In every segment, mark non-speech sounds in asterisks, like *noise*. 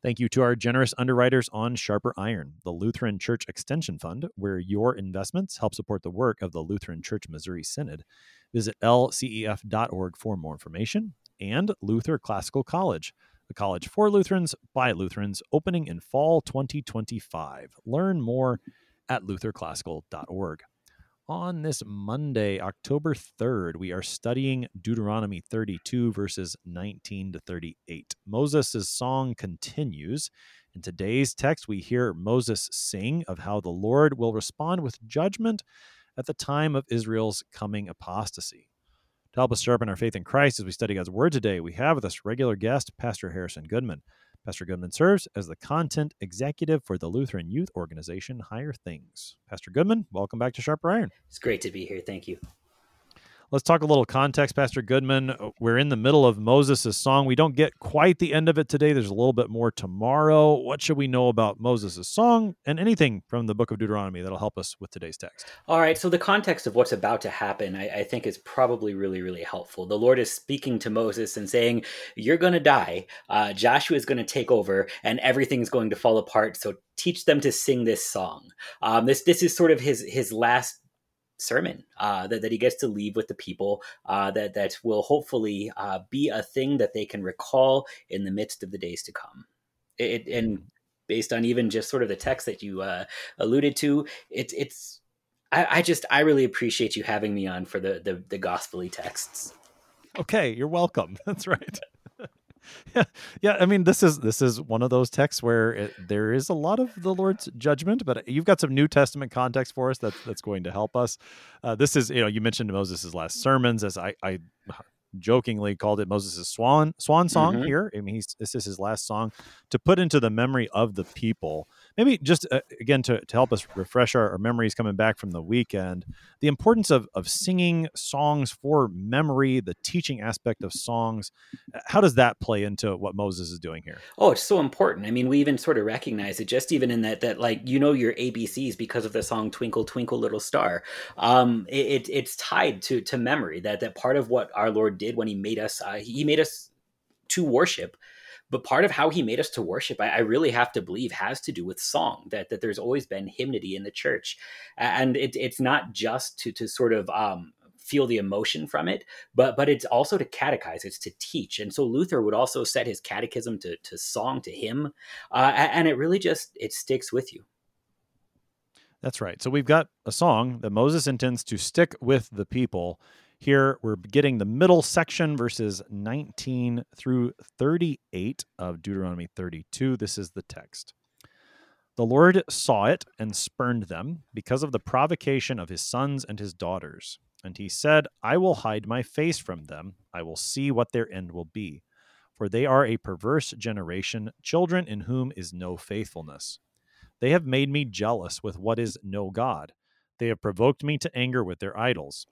Thank you to our generous underwriters on Sharper Iron, the Lutheran Church Extension Fund, where your investments help support the work of the Lutheran Church Missouri Synod. Visit lcef.org for more information. And Luther Classical College, a college for Lutherans by Lutherans, opening in fall 2025. Learn more at lutherclassical.org on this Monday, October 3rd, we are studying Deuteronomy 32, verses 19 to 38. Moses' song continues. In today's text, we hear Moses sing of how the Lord will respond with judgment at the time of Israel's coming apostasy. To help us sharpen our faith in Christ as we study God's Word today, we have with us regular guest, Pastor Harrison Goodman. Pastor Goodman serves as the content executive for the Lutheran Youth Organization Higher Things. Pastor Goodman, welcome back to Sharper Iron. It's great to be here. Thank you. Let's talk a little context, Pastor Goodman. We're in the middle of Moses' song. We don't get quite the end of it today. There's a little bit more tomorrow. What should we know about Moses' song and anything from the book of Deuteronomy that'll help us with today's text? All right. So, the context of what's about to happen, I, I think, is probably really, really helpful. The Lord is speaking to Moses and saying, You're going to die. Uh, Joshua is going to take over, and everything's going to fall apart. So, teach them to sing this song. Um, this, this is sort of his, his last sermon uh, that, that he gets to leave with the people uh, that that will hopefully uh, be a thing that they can recall in the midst of the days to come. It, and based on even just sort of the text that you uh, alluded to, it's it's I, I, just I really appreciate you having me on for the the, the gospelly texts. Okay, you're welcome. *laughs* That's right yeah, *laughs* yeah. I mean, this is this is one of those texts where it, there is a lot of the Lord's judgment, but you've got some New Testament context for us that that's going to help us. Uh, this is, you know, you mentioned Moses' last sermons, as I, I jokingly called it Moses' swan swan song mm-hmm. here. I mean, he's, this is his last song to put into the memory of the people maybe just uh, again to, to help us refresh our, our, memories coming back from the weekend the importance of, of singing songs for memory the teaching aspect of songs uh, how does that play into what moses is doing here? Oh it's so important. I mean we even sort of recognize it just even in that that like you know your abcs because of the song twinkle twinkle little star. Um it, it it's tied to to memory that that part of what our lord did when he made us uh, he made us to worship but part of how he made us to worship, I, I, really have to believe, has to do with song. That that there's always been hymnody in the church, and it, it's not just to to sort of um, feel the emotion from it, but but it's also to catechize, it's to teach. And so Luther would also set his catechism to to song to hymn, uh, and it really just it sticks with you. That's right. So we've got a song that Moses intends to stick with the people here we're getting the middle section, verses 19 through 38 of Deuteronomy 32. This is the text. The Lord saw it and spurned them because of the provocation of his sons and his daughters. And he said, I will hide my face from them. I will see what their end will be. For they are a perverse generation, children in whom is no faithfulness. They have made me jealous with what is no God. They have provoked me to anger with their idols.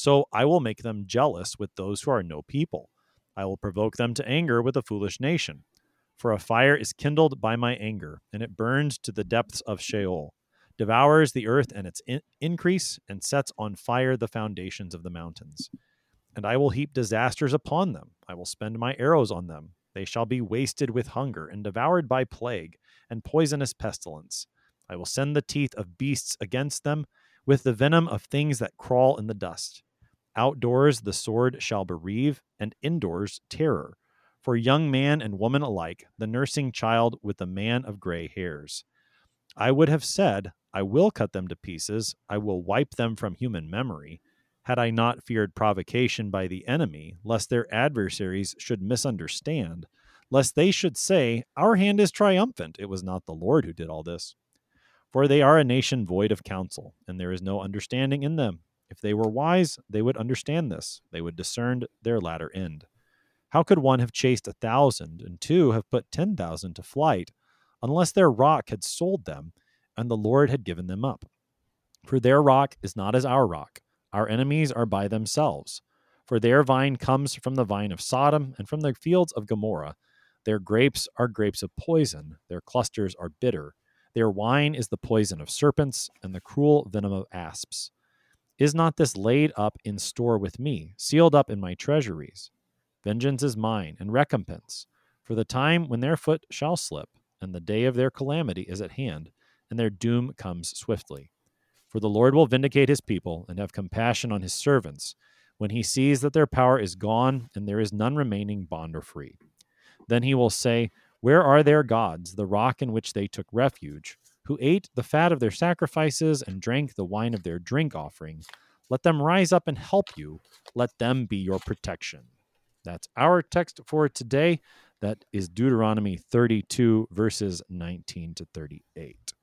So I will make them jealous with those who are no people. I will provoke them to anger with a foolish nation. For a fire is kindled by my anger, and it burns to the depths of Sheol, devours the earth and its in- increase, and sets on fire the foundations of the mountains. And I will heap disasters upon them. I will spend my arrows on them. They shall be wasted with hunger, and devoured by plague, and poisonous pestilence. I will send the teeth of beasts against them, with the venom of things that crawl in the dust. Outdoors the sword shall bereave, and indoors terror. For young man and woman alike, the nursing child with the man of gray hairs. I would have said, I will cut them to pieces, I will wipe them from human memory, had I not feared provocation by the enemy, lest their adversaries should misunderstand, lest they should say, Our hand is triumphant, it was not the Lord who did all this. For they are a nation void of counsel, and there is no understanding in them. If they were wise, they would understand this. They would discern their latter end. How could one have chased a thousand, and two have put ten thousand to flight, unless their rock had sold them, and the Lord had given them up? For their rock is not as our rock, Our enemies are by themselves. For their vine comes from the vine of Sodom and from the fields of Gomorrah. Their grapes are grapes of poison, their clusters are bitter. Their wine is the poison of serpents and the cruel venom of asps. Is not this laid up in store with me, sealed up in my treasuries? Vengeance is mine, and recompense, for the time when their foot shall slip, and the day of their calamity is at hand, and their doom comes swiftly. For the Lord will vindicate his people, and have compassion on his servants, when he sees that their power is gone, and there is none remaining bond or free. Then he will say, Where are their gods, the rock in which they took refuge? Who ate the fat of their sacrifices and drank the wine of their drink offering. Let them rise up and help you. Let them be your protection. That's our text for today. That is Deuteronomy 32, verses 19 to 38.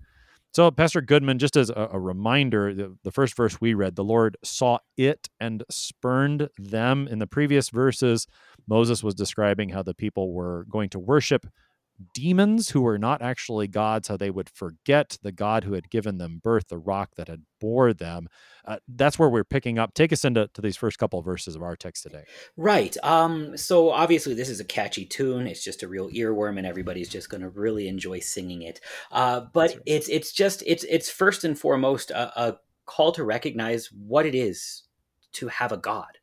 So, Pastor Goodman, just as a, a reminder, the, the, first verse we read, the Lord saw it and spurned them. In the previous verses, Moses was describing how the people were going to worship demons who were not actually gods, how they would forget the God who had given them birth, the rock that had bore them. Uh, that's where we're picking up. Take us into to these first couple of verses of our text today. Right. Um, so obviously this is a catchy tune. It's just a real earworm, and everybody's just going to really enjoy singing it. Uh, but right. it's it's just it's it's first and foremost a, a call to recognize what it is to have a God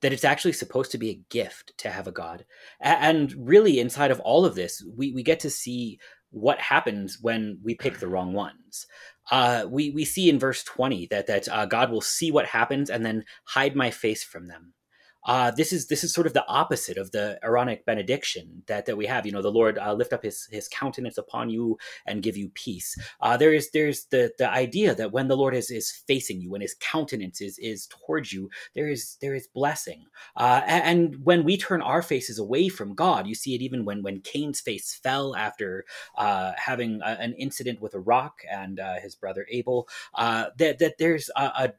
that it's actually supposed to be a gift to have a god. And really inside of all of this we, we get to see what happens when we pick the wrong ones. Uh, we, we see in verse 20 that, that uh, god will see what happens and then hide my face from them uh, this is this is sort of the opposite of the Aaronic benediction that, that we have. You know, the Lord uh, lift up His His countenance upon you and give you peace. Uh, there is there's the the idea that when the Lord is is facing you, when His countenance is is towards you, there is there is blessing. Uh, and, and, when we turn our faces away from God, you see it even when when Cain's face fell after uh, having a, an incident with a rock and uh, his brother Abel. that that there's a, a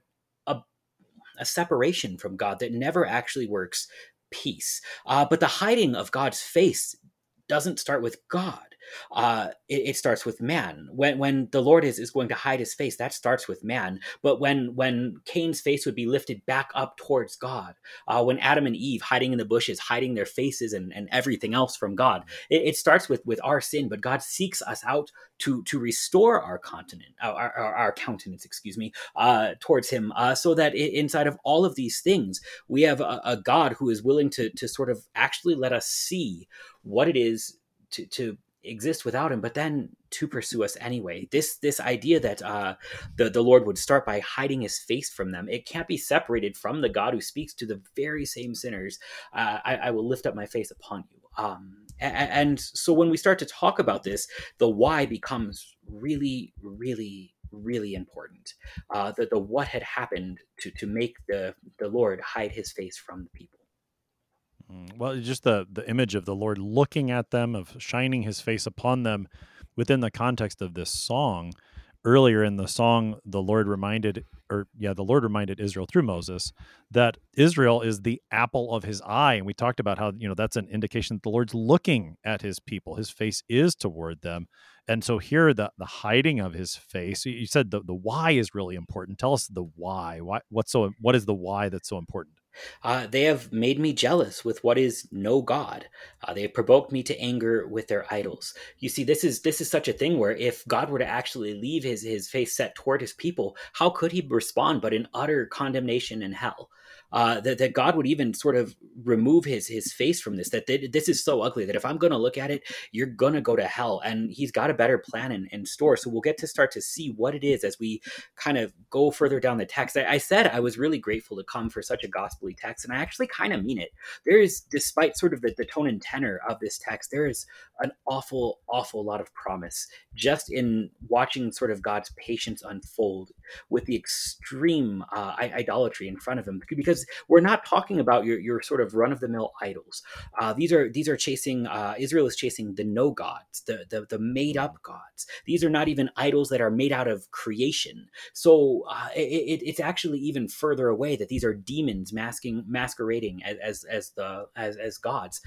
a separation from God that never actually works peace. Uh, but the hiding of God's face doesn't start with God uh, it, it, starts with man. When when the Lord is, is going to hide his face, that starts with man. But when when Cain's face would be lifted back up towards God, uh, when Adam and Eve hiding in the bushes, hiding their faces and, and everything else from God, it, it starts with with our sin. But God seeks us out to to restore our continent, our, our, our countenance, excuse me, uh, towards Him, uh, so that inside of all of these things, we have a, a God who is willing to to sort of actually let us see what it is to to exist without him but then to pursue us anyway. This this idea that uh the the lord would start by hiding his face from them it can't be separated from the god who speaks to the very same sinners uh, I, I will lift up my face upon you. Um and, and so when we start to talk about this the why becomes really really really important. Uh the, the what had happened to to make the the lord hide his face from the people Mm, well, just the the image of the Lord looking at them, of shining His face upon them, within the context of this song. Earlier in the song, the Lord reminded, or yeah, the Lord reminded Israel through Moses that Israel is the apple of His eye, and we talked about how you know that's an indication that the Lord's looking at His people. His face is toward them, and so here the the hiding of His face. You said the the why is really important. Tell us the why. Why? What's so? What is the why that's so important? Uh, they have made me jealous with what is no God. Uh, they have provoked me to anger with their idols. You see, this is this is such a thing where if God were to actually leave his his face set toward his people, how could he respond but in utter condemnation and hell? Uh, that, that God would even sort of remove his his face from this. That this is so ugly that if I'm going to look at it, you're going to go to hell. And He's got a better plan in, in, store. So we'll get to start to see what it is as we kind of go further down the text. I, I said I was really grateful to come for such a gospelly text, and I actually kind of mean it. There is, despite sort of the, the tone and tenor of this text, there is an awful, awful lot of promise just in watching sort of God's patience unfold with the extreme uh, idolatry in front of him. Because because we're not talking about your, your sort of run of the mill idols. Uh, these are these are chasing uh, Israel is chasing the no gods, the, the the made up gods. These are not even idols that are made out of creation. So uh, it, it's actually even further away that these are demons masking masquerading as as, as the as as gods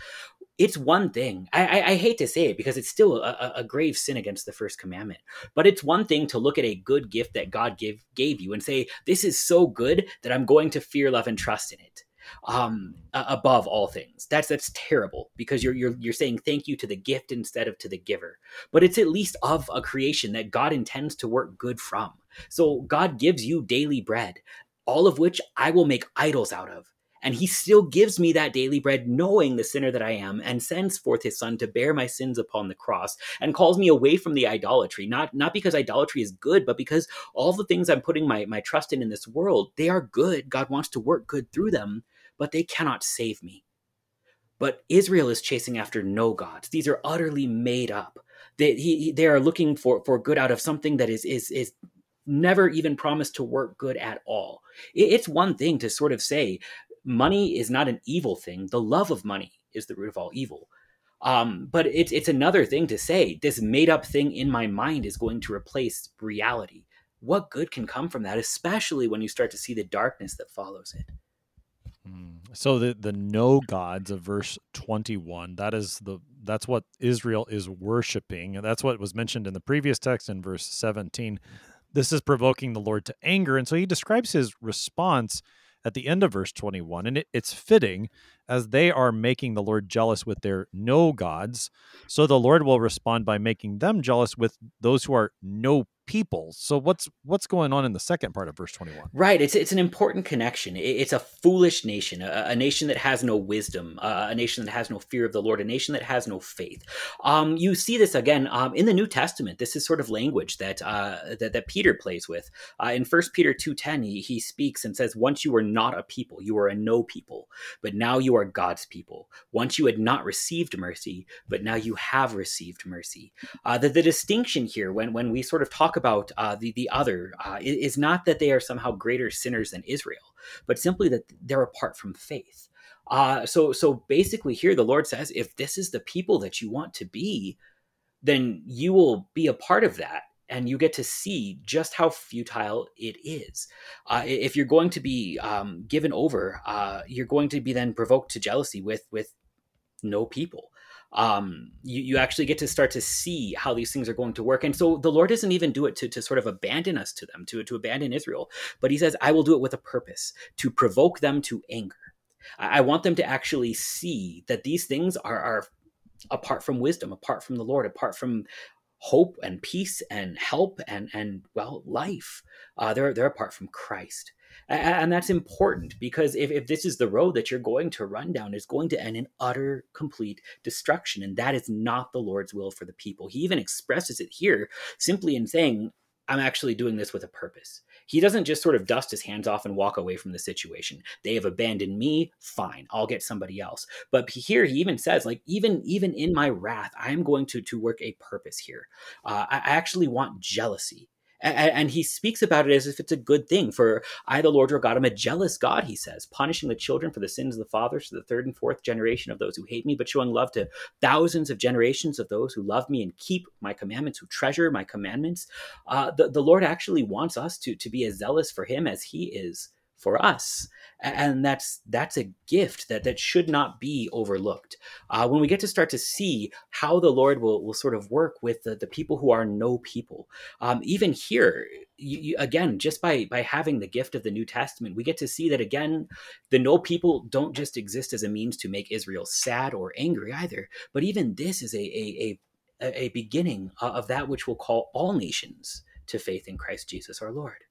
it's one thing. I, I, I, hate to say it because it's still a, a, grave sin against the first commandment. But it's one thing to look at a good gift that God gave gave you and say, "This is so good that I'm going to fear, love, and trust in it." um, above all things. That's that's terrible because you're you're you're saying thank you to the gift instead of to the giver. But it's at least of a creation that God intends to work good from. So God gives you daily bread, all of which I will make idols out of. And he still gives me that daily bread, knowing the sinner that I am, and sends forth his son to bear my sins upon the cross, and calls me away from the idolatry. Not, not because idolatry is good, but because all the things I'm putting my, my trust in in this world, they are good. God wants to work good through them but they cannot save me. But Israel is chasing after no gods. These are utterly made up. They, he, they are looking for, for good out of something that is, is, is never even promised to work good at all. It's one thing to sort of say money is not an evil thing. The love of money is the root of all evil. Um, but it's it's another thing to say this made up thing in my mind is going to replace reality. What good can come from that, especially when you start to see the darkness that follows it? Hmm. So the the no gods of verse 21 that is the that's what Israel is worshiping that's what was mentioned in the previous text in verse 17 this is provoking the Lord to anger and so he describes his response at the end of verse 21 and it, it's fitting as they are making the Lord jealous with their no gods so the Lord will respond by making them jealous with those who are no people. So what's what's going on in the second part of verse 21? Right, it's it's an important connection. It's a foolish nation, a, a nation that has no wisdom, a nation that has no fear of the Lord, a nation that has no faith. Um, you see this again um, in the New Testament. This is sort of language that uh, that, that Peter plays with. Uh, in First Peter 2:10, he, he speaks and says, "Once you were not a people, you were a no people, but now you are God's people. Once you had not received mercy, but now you have received mercy." Uh, the, the distinction here, when when we sort of talk talk about uh, the the other uh, is not that they are somehow greater sinners than Israel, but simply that they're apart from faith. Uh, so so basically, here the Lord says, if this is the people that you want to be, then you will be a part of that. And you get to see just how futile it is. Uh, if you're going to be um, given over, uh, you're going to be then provoked to jealousy with with no people um, you, you actually get to start to see how these things are going to work. And so the Lord doesn't even do it to, to sort of abandon us to them, to, to abandon Israel, but he says, I will do it with a purpose to provoke them to anger. I, I want them to actually see that these things are, are apart from wisdom, apart from the Lord, apart from hope and peace and help and, and well, life. Uh, they're, they're apart from Christ and that's important because if, if this is the road that you're going to run down it's going to end in utter complete destruction and that is not the lord's will for the people. He even expresses it here simply in saying i'm actually doing this with a purpose. He doesn't just sort of dust his hands off and walk away from the situation. They have abandoned me? Fine i'll get somebody else. But here he even says like even even in my wrath i'm going to to work a purpose here. Uh, i actually want jealousy and, he speaks about it as if it's a good thing. For I, the Lord your God, am a jealous God, he says, punishing the children for the sins of the fathers to the third and fourth generation of those who hate me, but showing love to thousands of generations of those who love me and keep my commandments, who treasure my commandments. Uh, the, the Lord actually wants us to, to be as zealous for him as he is for us and that's that's a gift that that should not be overlooked uh, when we get to start to see how the lord will, will sort of work with the, the people who are no people um, even here you, you, again just by by having the gift of the new testament we get to see that again the no people don't just exist as a means to make israel sad or angry either but even this is a a, a, a beginning of that which will call all nations to faith in christ jesus our lord.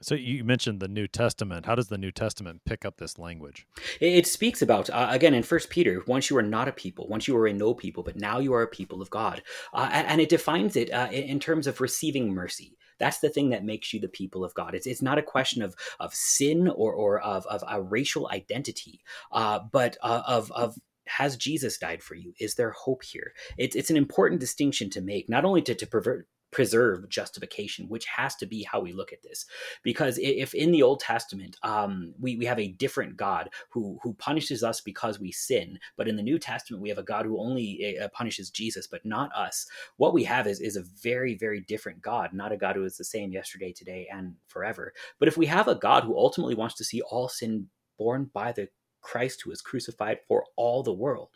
So you mentioned the New Testament. How does the New Testament pick up this language? It speaks about uh, again in First Peter. Once you are not a people, once you were a no people, but now you are a people of God, uh, and it defines it uh, in terms of receiving mercy. That's the thing that makes you the people of God. It's, it's not a question of of sin or or of of a racial identity, uh, but uh, of of has Jesus died for you? Is there hope here? It's, it's an important distinction to make, not only to, to pervert, preserve justification, which has to be how we look at this. Because if in the Old Testament um, we, we have a different God who who punishes us because we sin, but in the New Testament we have a God who only uh, punishes Jesus, but not us. What we have is is a very very different God, not a God who is the same yesterday, today, and forever. But if we have a God who ultimately wants to see all sin borne by the Christ who was crucified for all the world,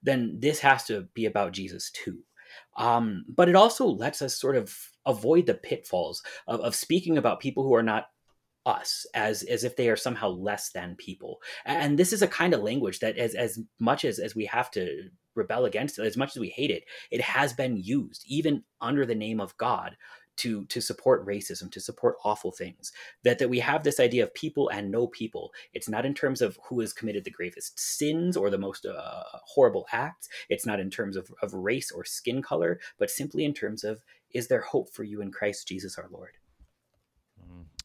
then this has to be about Jesus too. Um, but it also lets us sort of avoid the pitfalls of, of speaking about people who are not us as as if they are somehow less than people. And this is a kind of language that as as much as as we have to rebel against it as much as we hate it it has been used even under the name of god to to support racism to support awful things that that we have this idea of people and no people. It's not in terms of who has committed the gravest sins or the most uh, horrible acts. It's not in terms of, of race or skin color but simply in terms of is there hope for you in christ jesus our lord?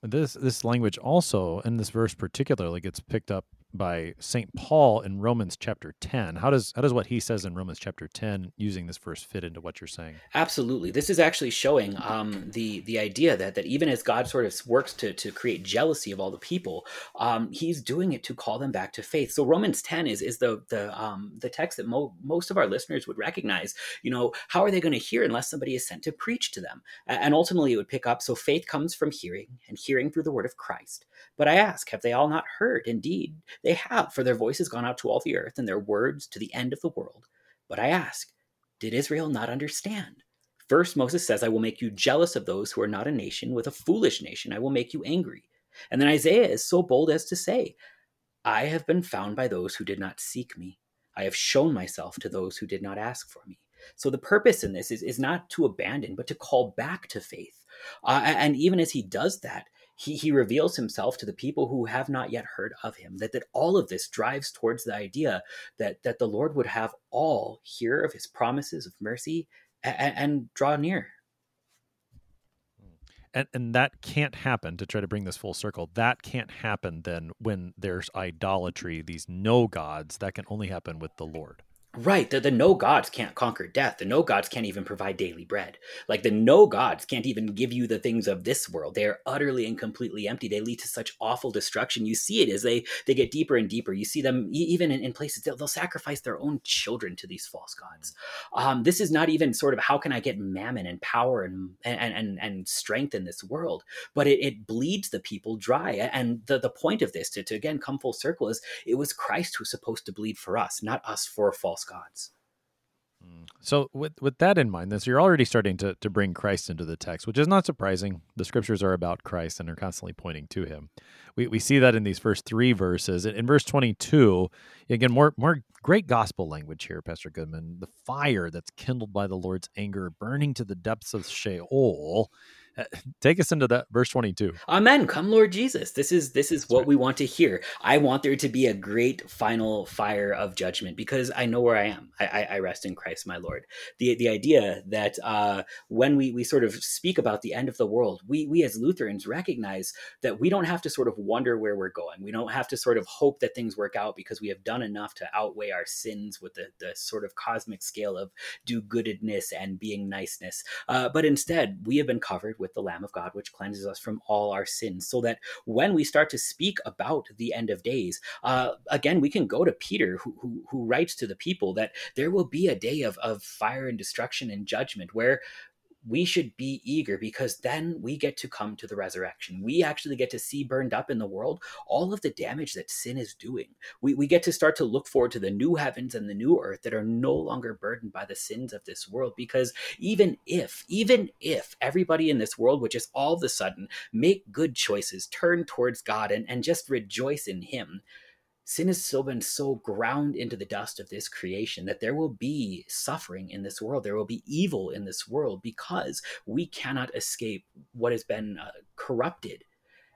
This this language also in this verse particularly gets picked up by St. Paul in Romans chapter 10. How does how does what he says in Romans chapter 10 using this verse fit into what you're saying? Absolutely. This is actually showing um, the the idea that that even as God sort of works to to create jealousy of all the people, um, he's doing it to call them back to faith. So Romans 10 is is the the um, the text that mo- most of our listeners would recognize. You know, how are they going to hear unless somebody is sent to preach to them? And ultimately it would pick up so faith comes from hearing and hearing through the word of Christ. But I ask, have they all not heard? Indeed, they have, for their voice has gone out to all the earth, and their words to the end of the world. But I ask, did Israel not understand? First, Moses says, I will make you jealous of those who are not a nation. With a foolish nation, I will make you angry. And then Isaiah is so bold as to say, I have been found by those who did not seek me. I have shown myself to those who did not ask for me. So the purpose in this is, is not to abandon, but to call back to faith. Uh, and even as he does that, he, he reveals himself to the people who have not yet heard of him that, that all of this drives towards the idea that, that the lord would have all hear of his promises of mercy and, and draw near. Mm. And and that can't happen to try to bring this full circle that can't happen then when there's idolatry these no gods that can only happen with the lord Right. The, the no gods can't conquer death. The no gods can't even provide daily bread. Like the no gods can't even give you the things of this world. They are utterly and completely empty. They lead to such awful destruction. You see it as they they get deeper and deeper. You see them even in, in places they'll, they'll, sacrifice their own children to these false gods. Um, this is not even sort of how can I get mammon and power and and and, and strength in this world, but it, it bleeds the people dry. And the, the point of this to, to again come full circle is it was Christ who's supposed to bleed for us, not us for false gods. Mm. So, with with that in mind, this you're already starting to to bring Christ into the text, which is not surprising. The scriptures are about Christ and are constantly pointing to Him. We we see that in these first three verses. In, in verse 22, again, more more great gospel language here, Pastor Goodman. The fire that's kindled by the Lord's anger, burning to the depths of Sheol *laughs* take us into that verse 22 amen. Come lord jesus. This is this is That's what right. we want to hear. I want there to be a great final fire of judgment because i know where i am. I, I rest in christ my lord. The the idea that uh, when we we sort of speak about the end of the world we we as lutherans recognize that we don't have to sort of wonder where we're going. We don't have to sort of hope that things work out because we have done enough to outweigh our sins with the, the sort of cosmic scale of do goodness and being niceness. Uh, but instead we have been covered with with the Lamb of God, which cleanses us from all our sins, so that when we start to speak about the end of days, uh, again, we can go to Peter, who, who, who writes to the people that there will be a day of, of fire and destruction and judgment where we should be eager because then we get to come to the resurrection. We actually get to see burned up in the world all of the damage that sin is doing. We, we get to start to look forward to the new heavens and the new earth that are no longer burdened by the sins of this world. Because even if, even if everybody in this world would just all of a sudden make good choices, turn towards God, and, and just rejoice in Him, sin has still been so ground into the dust of this creation that there will be suffering in this world. There will be evil in this world because we cannot escape what has been uh, corrupted,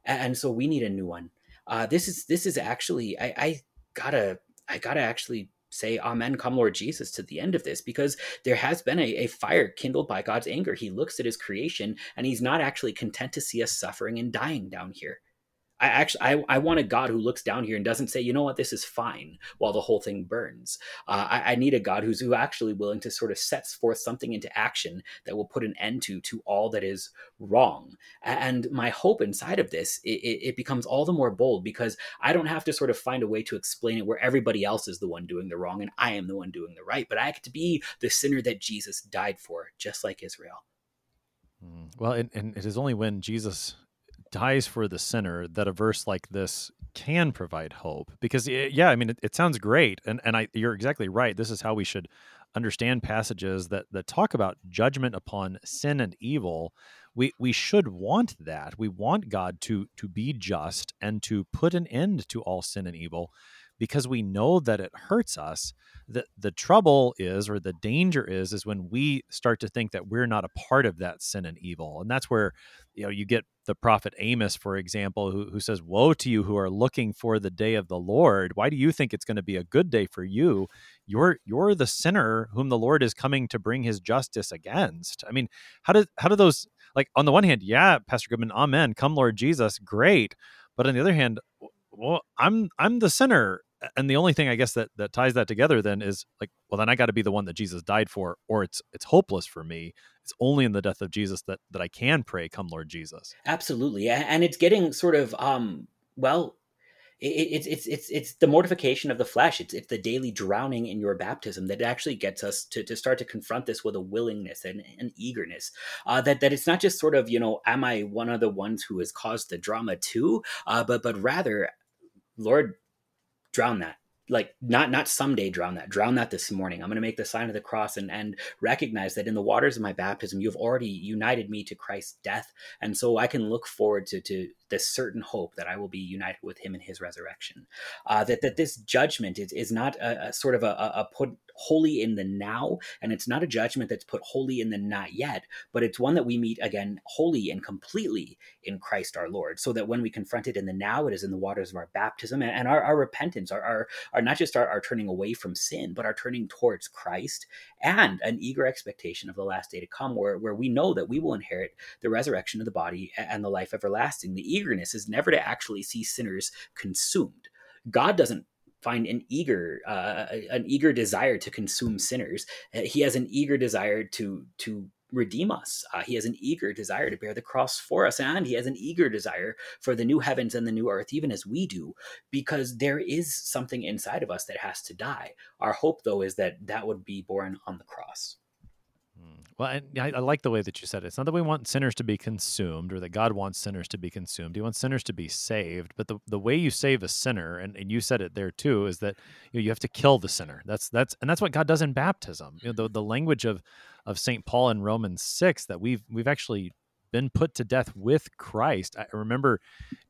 and so we need a new one. Uh, this is this is actually I, I gotta I gotta actually say amen come lord jesus to the end of this because there has been a, a, fire kindled by god's anger he looks at his creation and he's not actually content to see us suffering and dying down here I actually I, I want a God who looks down here and doesn't say, you know what, this is fine while the whole thing burns. Uh, I, I, need a God who's who actually willing to sort of sets forth something into action that will put an end to to all that is wrong. And my hope inside of this, it, it becomes all the more bold because I don't have to sort of find a way to explain it where everybody else is the one doing the wrong and I am the one doing the right. But I get to be the sinner that Jesus died for, just like Israel. Mm, well, and, and it is only when Jesus dies for the sinner that a verse like this can provide hope. Because yeah i mean it, it, sounds great and and i you're exactly right. This is how we should understand passages that that talk about judgment upon sin and evil. We we should want that. We want god to to be just and to put an end to all sin and evil because we know that it hurts us the the trouble is or the danger is is when we start to think that we're not a part of that sin and evil and that's where you know you get the prophet amos for example who, who says woe to you who are looking for the day of the lord. Why do you think it's going to be a good day for you? You're you're the sinner whom the lord is coming to bring his justice against. I mean how do how do those like on the one hand yeah pastor goodman amen come lord jesus great but on the other hand well i'm i'm the sinner and the only thing I guess that that ties that together then is like, well, then I got to be the one that Jesus died for, or it's it's hopeless for me. It's only in the death of Jesus that that I can pray, "Come, Lord Jesus." Absolutely, and it's getting sort of um well. It's it's it's it's the mortification of the flesh. It's it's the daily drowning in your baptism that actually gets us to, to start to confront this with a willingness and an eagerness. Uh, that that it's not just sort of you know, am I one of the ones who has caused the drama too? Uh, but but rather, Lord, drown that. Like not not someday drown that. Drown that this morning. I'm going to make the sign of the cross and and recognize that in the waters of my baptism you've already united me to christ's death. And so i can look forward to to this certain hope that I will be united with him in his resurrection. Uh, that that this judgment is, is not a, a sort of a, a, put wholly in the now, and it's not a judgment that's put wholly in the not yet, but it's one that we meet again wholly and completely in Christ our Lord. So that when we confront it in the now, it is in the waters of our baptism and, our, our repentance, our, our, our not just our, our turning away from sin, but our turning towards Christ and an eager expectation of the last day to come, where, where we know that we will inherit the resurrection of the body and the life everlasting. The eagerness is never to actually see sinners consumed. God doesn't find an eager uh, an eager desire to consume sinners. Uh, he has an eager desire to to redeem us. Uh, he has an eager desire to bear the cross for us, and he has an eager desire for the new heavens and the new earth, even as we do, because there is something inside of us that has to die. Our hope, though, is that that would be born on the cross. Well, I, I, like the way that you said it. It's not that we want sinners to be consumed or that God wants sinners to be consumed. He wants sinners to be saved. But the, the way you save a sinner, and, and you said it there too, is that you, know, you have to kill the sinner. That's that's and that's what God does in baptism. You know, the, the language of of St. Paul in Romans six that we've we've actually been put to death with Christ. I remember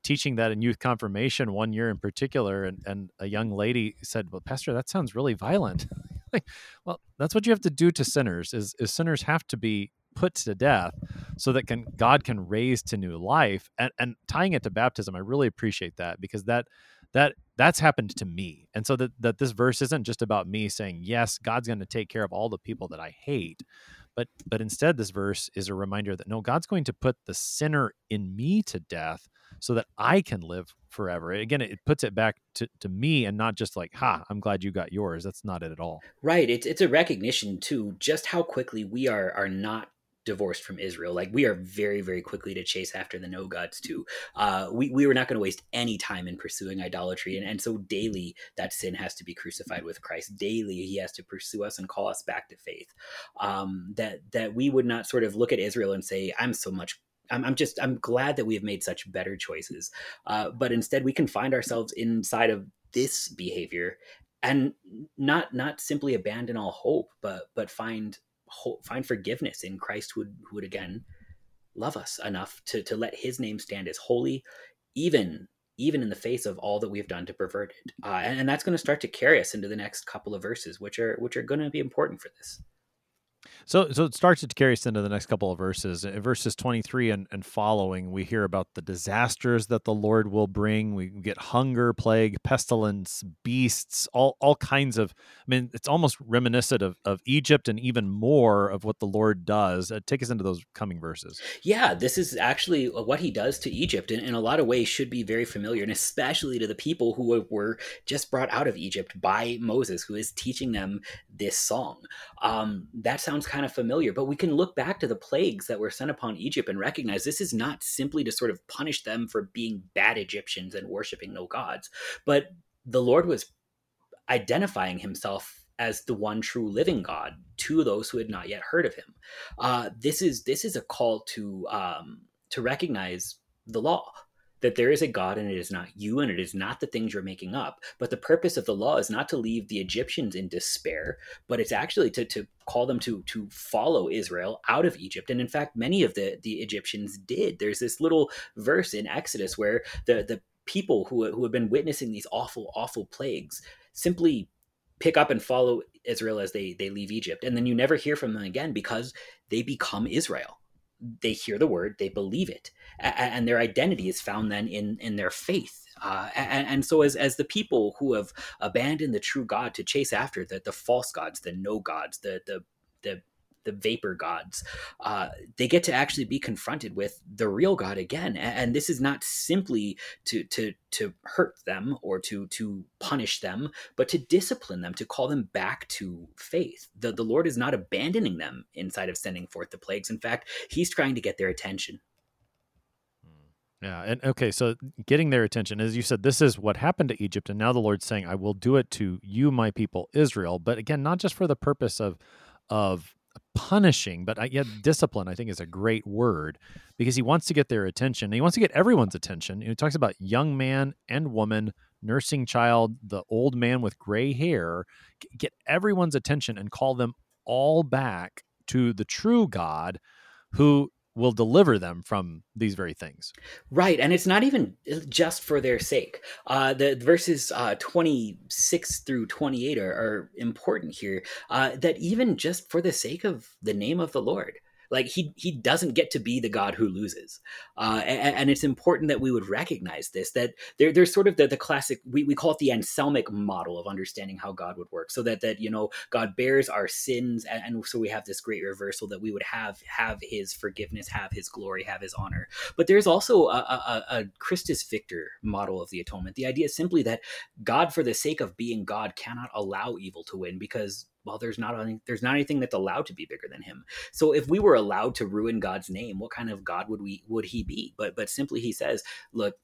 teaching that in youth confirmation one year in particular, and, and a young lady said, Well, Pastor, that sounds really violent. *laughs* *laughs* like, well, that's what you have to do to sinners is, is sinners have to be put to death so that can God can raise to new life. And and tying it to baptism, I really appreciate that because that that that's happened to me. And so that that this verse isn't just about me saying, yes, God's going to take care of all the people that I hate, but but instead this verse is a reminder that no, God's going to put the sinner in me to death so that I can live forever. Again, it puts it back to, to me and not just like, ha, I'm glad you got yours. That's not it at all. Right. It's it's a recognition too, just how quickly we are are not divorced from Israel. Like we are very, very quickly to chase after the no gods too. Uh, we, we were not going to waste any time in pursuing idolatry. And, and so daily that sin has to be crucified with Christ. Daily he has to pursue us and call us back to faith. Um, that, that we would not sort of look at Israel and say, I'm so much I'm, just I'm glad that we have made such better choices. Uh, but instead, we can find ourselves inside of this behavior and not not simply abandon all hope, but but find find forgiveness in Christ who would, would again love us enough to to let His name stand as holy, even even in the face of all that we've done to pervert it. Uh, and, and that's going to start to carry us into the next couple of verses, which are which are going to be important for this. So, so it starts to carry us into the next couple of verses. In verses 23 and, and following, we hear about the disasters that the Lord will bring. We get hunger, plague, pestilence, beasts, all, all kinds of. I mean, it's almost reminiscent of, of Egypt and even more of what the Lord does. Uh, take us into those coming verses. Yeah, this is actually what he does to Egypt, and in a lot of ways should be very familiar, and especially to the people who were just brought out of Egypt by Moses, who is teaching them this song. Um, that sounds kind of familiar, but we can look back to the plagues that were sent upon Egypt and recognize this is not simply to sort of punish them for being bad Egyptians and worshiping no gods, but the Lord was identifying himself as the one true living God to those who had not yet heard of him. Uh, this is this is a call to um, to recognize the law that there is a God and it is not you and it is not the things you're making up. But the purpose of the law is not to leave the Egyptians in despair, but it's actually to, to call them to to follow Israel out of Egypt. And in fact, many of the, the Egyptians did. There's this little verse in Exodus where the, the people who, who have been witnessing these awful, awful plagues simply pick up and follow Israel as they, they leave Egypt. And then you never hear from them again because they become Israel they hear the word, they believe it, and their identity is found then in in their faith. Uh, and, and, so, as as the people who have abandoned the true God to chase after the the false gods, the no gods, the the the the vapor gods, uh, they get to actually be confronted with the real God again. And, and, this is not simply to to to hurt them or to to punish them, but to discipline them, to call them back to faith. The the Lord is not abandoning them inside of sending forth the plagues. In fact, He's trying to get their attention. Yeah, and okay, so getting their attention, as you said, this is what happened to Egypt, and now the Lord's saying, "I will do it to you, my people, Israel." But again, not just for the purpose of of punishing, but uh, yet discipline, I think, is a great word because he wants to get their attention. He wants to get everyone's attention. He talks about young man and woman, nursing child, the old man with gray hair, get everyone's attention and call them all back to the true God who will deliver them from these very things. Right. And it's not even just for their sake. Uh, the verses uh, 26 through 28 are, are important here, uh, that even just for the sake of the name of the Lord, like he he doesn't get to be the god who loses, uh, and, and, it's important that we would recognize this. That there, there's sort of the, the classic we, we call it the Anselmic model of understanding how God would work. So that that you know God bears our sins, and, and so we have this great reversal that we would have have His forgiveness, have His glory, have His honor. But there's also a, a, a Christus Victor model of the atonement. The idea is simply that God, for the sake of being God, cannot allow evil to win because well there's not any, there's not anything that's allowed to be bigger than him. So if we were allowed to ruin god's name what kind of god would we would he be? But but simply he says look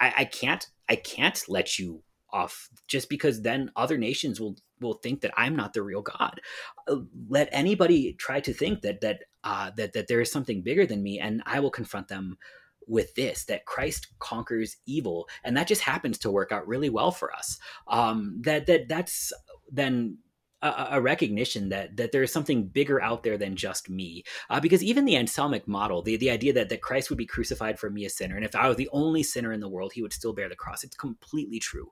i, I can't i can't let you off just because then other nations will will think that i'm not the real god. Uh, let anybody try to think that that uh, that that there is something bigger than me and i will confront them with this that Christ conquers evil, and that just happens to work out really well for us. Um, that that that's then a, a, recognition that that there is something bigger out there than just me. Uh, because even the Anselmic model, the, the idea that, that Christ would be crucified for me, a sinner, and if I was the only sinner in the world, he would still bear the cross. It's completely true.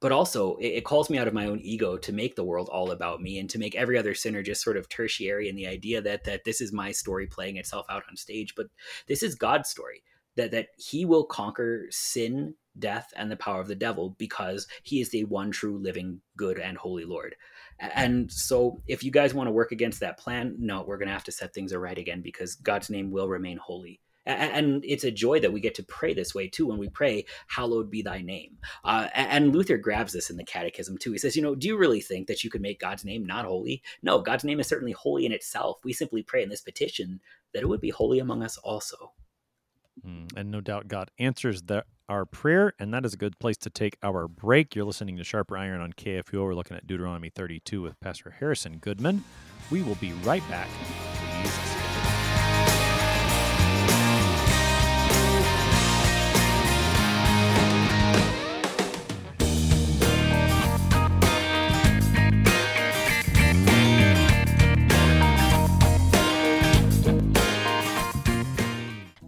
But also, it, it calls me out of my own ego to make the world all about me and to make every other sinner just sort of tertiary in the idea that that this is my story playing itself out on stage. But this is God's story that that He will conquer sin, death, and the power of the devil because He is the one true, living, good, and holy Lord. And so, if you guys want to work against that plan, no, we're going to have to set things aright again because God's name will remain holy. And it's a joy that we get to pray this way too when we pray, Hallowed be thy name. Uh, and Luther grabs this in the catechism too. He says, You know, do you really think that you could make God's name not holy? No, God's name is certainly holy in itself. We simply pray in this petition that it would be holy among us also. Mm, and no doubt God answers the, our prayer, and that is a good place to take our break. You're listening to Sharper Iron on KFUO. We're looking at Deuteronomy 32 with Pastor Harrison Goodman. We will be right back.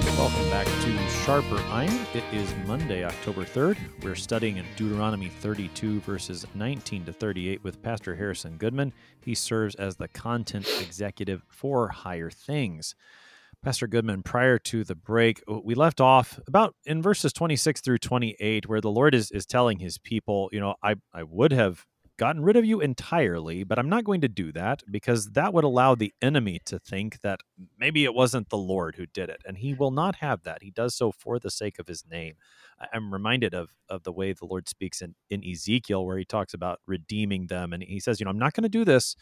Welcome back to Sharper Iron. It is Monday, October 3rd. We're studying in Deuteronomy 32, verses 19 to 38, with Pastor Harrison Goodman. He serves as the content executive for Higher Things. Pastor Goodman, prior to the break, we left off about in verses 26 through 28, where the Lord is, is telling his people, you know, I, I would have gotten rid of you entirely, but I'm not going to do that because that would allow the enemy to think that maybe it wasn't the Lord who did it. And he will not have that. He does so for the sake of his name. I'm reminded of, of the way the Lord speaks in, in Ezekiel, where he talks about redeeming them. And he says, you know, I'm not going to do this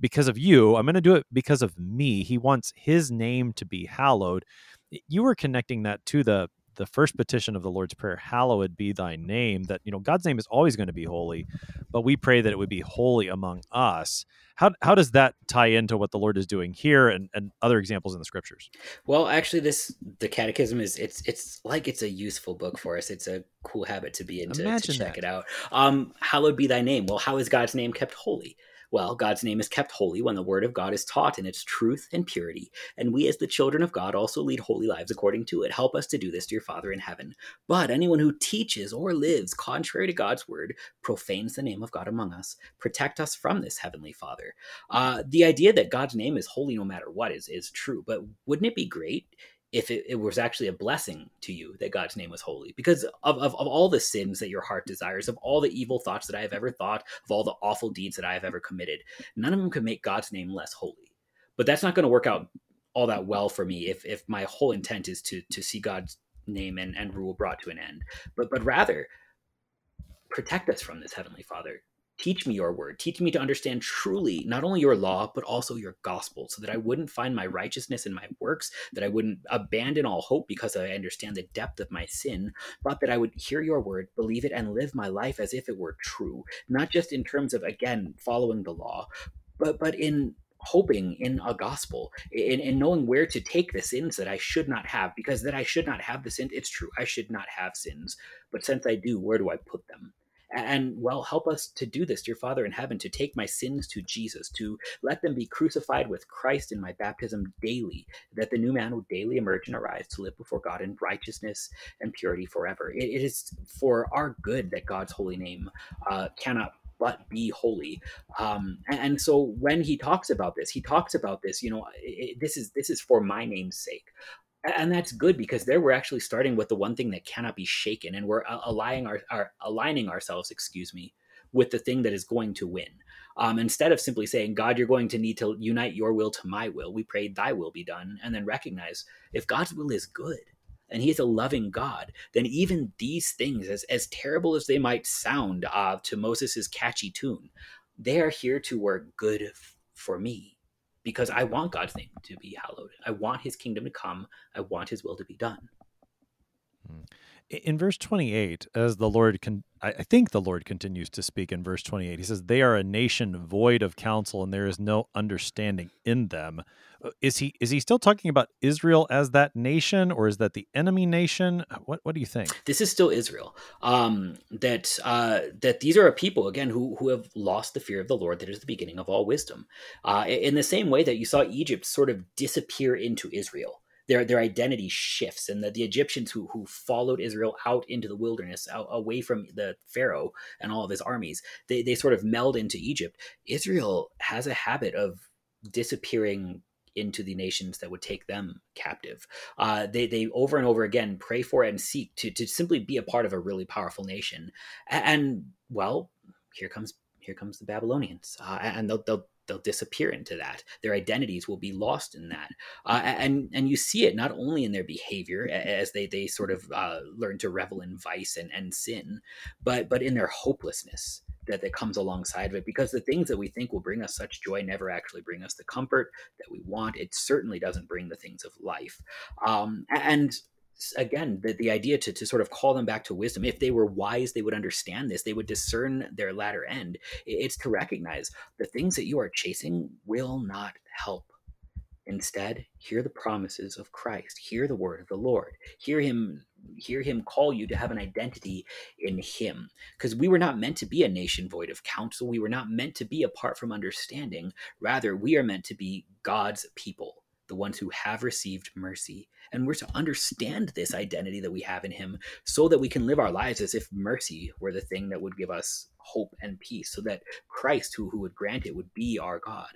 because of you. I'm going to do it because of me. He wants his name to be hallowed. You were connecting that to the the first petition of the Lord's Prayer, hallowed be thy name, that, you know, God's name is always going to be holy, but we pray that it would be holy among us. How, how does that tie into what the Lord is doing here and, and other examples in the scriptures? Well, actually, this the Catechism is it's it's like it's a useful book for us. It's a cool habit to be in to, to check that. it out. Um, hallowed be thy name. Well, how is God's name kept holy? Well, God's name is kept holy when the word of God is taught in its truth and purity, and we as the children of God also lead holy lives according to it. Help us to do this, dear Father in heaven. But anyone who teaches or lives contrary to God's word profanes the name of God among us. Protect us from this, Heavenly Father. Uh, the idea that God's name is holy no matter what is, is true, but wouldn't it be great if it, it, was actually a blessing to you that God's name was holy. Because of, of, of, all the sins that your heart desires, of all the evil thoughts that I have ever thought, of all the awful deeds that I have ever committed, none of them could make God's name less holy. But that's not going to work out all that well for me if, if my whole intent is to, to see God's name and, and rule brought to an end. But, but rather, protect us from this, Heavenly Father. Teach me your word. Teach me to understand truly not only your law, but also your gospel, so that I wouldn't find my righteousness in my works, that I wouldn't abandon all hope because I understand the depth of my sin, but that I would hear your word, believe it, and live my life as if it were true, not just in terms of, again, following the law, but, but in hoping in a gospel in, in knowing where to take the sins that I should not have because that I should not have the sin it's true I should not have sins but since I do where do I put them and well, help us to do this, dear Father in heaven, to take my sins to Jesus, to let them be crucified with Christ in my baptism daily, that the new man will daily emerge and arise to live before God in righteousness and purity forever. it, it is for our good that God's holy name uh, cannot but be holy. Um, and, and, so when he talks about this, he talks about this. You know, it, this is this is for my name's sake and that's good because there we're actually starting with the one thing that cannot be shaken and we're aligning our, our aligning ourselves excuse me with the thing that is going to win. Um, instead of simply saying god you're going to need to unite your will to my will. We pray thy will be done and then recognize if god's will is good and he is a loving god then even these things as, as terrible as they might sound uh, to moses's catchy tune they are here to work good f- for me because I want God's name to be hallowed. I want his kingdom to come. I want his will to be done. Hmm. In verse 28, as the Lord can, I think the Lord continues to speak in verse 28. He says, They are a nation void of counsel, and there is no understanding in them. Uh, is he is he still talking about Israel as that nation, or is that the enemy nation? What what do you think? This is still Israel. Um, that uh, that these are a people again who who have lost the fear of the Lord. That is the beginning of all wisdom. Uh, in the same way that you saw Egypt sort of disappear into Israel their their identity shifts and the, the egyptians who who followed israel out into the wilderness out, away from the pharaoh and all of his armies they, they sort of meld into egypt israel has a habit of disappearing into the nations that would take them captive. Uh, they they over and over again pray for and seek to to simply be a part of a really powerful nation. And, and well, here comes here comes the Babylonians, uh, and they'll, they'll they'll disappear into that. Their identities will be lost in that, uh, and and you see it not only in their behavior as they they sort of uh, learn to revel in vice and, and sin, but but in their hopelessness that that comes alongside of it. Because the things that we think will bring us such joy never actually bring us the comfort that we want. It certainly doesn't bring the things of life, um, and again the, the idea to, to sort of call them back to wisdom. If they were wise they would understand this. They would discern their latter end. It's to recognize the things that you are chasing will not help. Instead hear the promises of christ. Hear the word of the lord. Hear him hear him call you to have an identity in him. Because we were not meant to be a nation void of counsel. We were not meant to be apart from understanding. Rather we are meant to be god's people the ones who have received mercy. And we're to understand this identity that we have in Him so that we can live our lives as if mercy were the thing that would give us hope and peace, so that Christ, who, who would grant it, would be our God.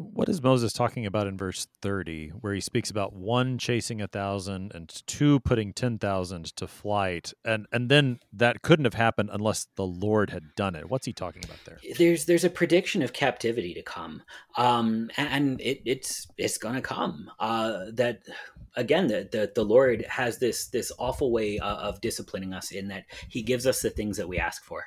What is Moses talking about in verse 30, where he speaks about one chasing a thousand and two putting 10,000 to flight? And, and then that couldn't have happened unless the Lord had done it. What's he talking about there? There's there's a prediction of captivity to come, um, and it, it's it's going to come. Uh, that again, the, the, the Lord has this this awful way of, disciplining us in that He gives us the things that we ask for.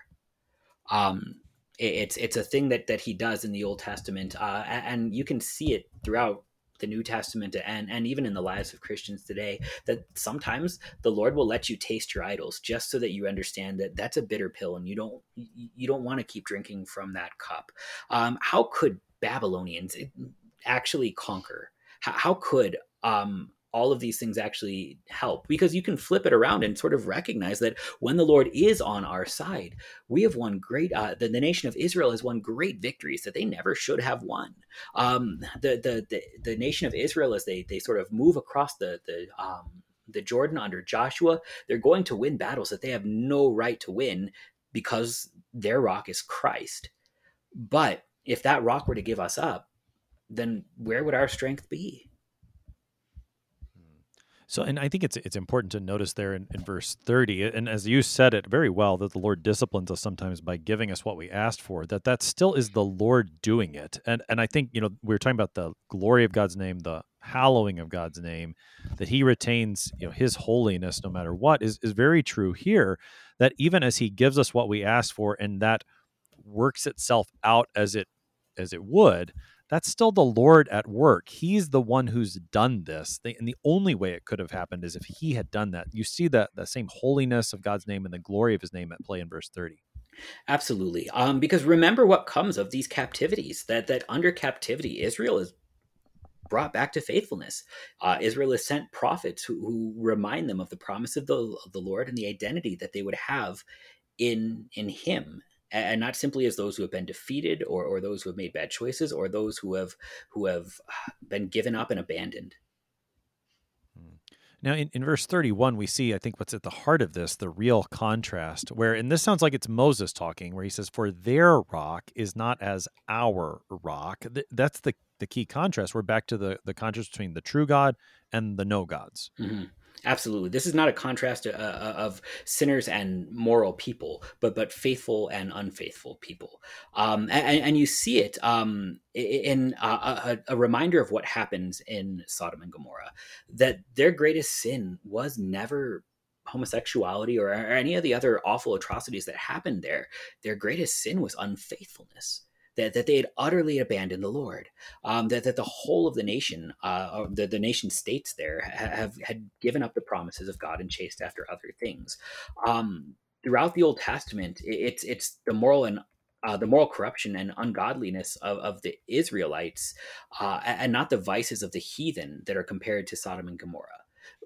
Um, it's it's a thing that that he does in the Old Testament, uh, and you can see it throughout the New Testament and and even in the lives of Christians today. That sometimes the Lord will let you taste your idols just so that you understand that that's a bitter pill, and you don't you don't want to keep drinking from that cup. Um, how could Babylonians actually conquer? How, how could um, all of these things actually help because you can flip it around and sort of recognize that when the Lord is on our side, we have won great. Uh, the, the nation of Israel has won great victories that they never should have won. Um, the, the the the nation of Israel, as they they sort of move across the the um, the Jordan under Joshua, they're going to win battles that they have no right to win because their rock is Christ. But if that rock were to give us up, then where would our strength be? So, and I think it's it's important to notice there in, in verse 30, and as you said it very well, that the Lord disciplines us sometimes by giving us what we asked for, that that still is the Lord doing it. And and I think, you know, we were talking about the glory of God's name, the hallowing of God's name, that he retains, you know, his holiness no matter what is, is very true here, that even as he gives us what we asked for and that works itself out as it as it would, that's still the Lord at work. He's the one who's done this. And the only way it could have happened is if he had done that. You see that the same holiness of God's name and the glory of his name at play in verse 30. Absolutely. Um, because remember what comes of these captivities, that that under captivity, Israel is brought back to faithfulness. Uh, Israel has sent prophets who, who, remind them of the promise of the, of the Lord and the identity that they would have in in Him and not simply as those who have been defeated or, or those who have made bad choices or those who have who have been given up and abandoned hmm. now in, in verse 31 we see i think what's at the heart of this the real contrast where and this sounds like it's moses talking where he says for their rock is not as our rock that's the the key contrast we're back to the the contrast between the true god and the no gods mm-hmm. Absolutely, this is not a contrast uh, uh, of sinners and moral people, but but faithful and unfaithful people, um, and, and, you see it um, in a, a, reminder of what happens in Sodom and Gomorrah. That their greatest sin was never homosexuality or, or any of the other awful atrocities that happened there. Their greatest sin was unfaithfulness that, that they had utterly abandoned the Lord, um, that, that the whole of the nation, uh, the, the nation states there, have had given up the promises of God and chased after other things. Um, throughout the Old Testament, it's it's the moral and uh, the moral corruption and ungodliness of, of the Israelites, uh, and not the vices of the heathen that are compared to Sodom and Gomorrah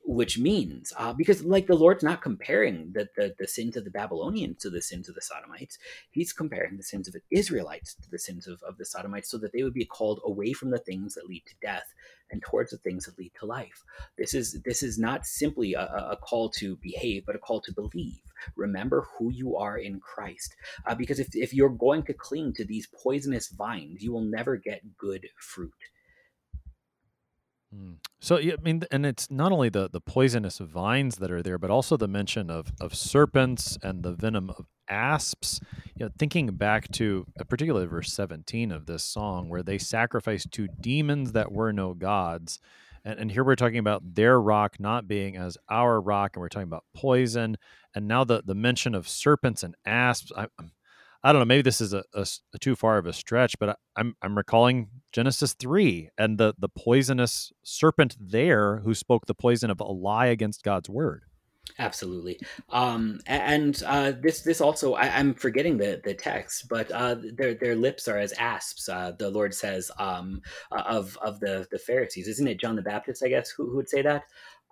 which means uh, because like the lord's not comparing the, the, the sins of the babylonians to the sins of the sodomites. He's comparing the sins of the israelites to the sins of, of the sodomites so that they would be called away from the things that lead to death and towards the things that lead to life. This is this is not simply a, a call to behave but a call to believe. Remember who you are in christ. Uh, because if, if you're going to cling to these poisonous vines you will never get good fruit So I mean, and it's not only the the poisonous vines that are there, but also the mention of of serpents and the venom of asps. You know, thinking back to uh, a particular verse seventeen of this song, where they sacrificed to demons that were no gods, and, and here we're talking about their rock not being as our rock, and we're talking about poison, and now the the mention of serpents and asps. I, I'm I don't know. Maybe this is a, a, a too far of a stretch, but I, I'm I'm recalling Genesis three and the the poisonous serpent there who spoke the poison of a lie against God's word. Absolutely, um, and uh, this this also I, am forgetting the the text, but uh, their their lips are as asps. Uh, the Lord says um, of of the the Pharisees, isn't it? John the Baptist, I guess, who, who would say that.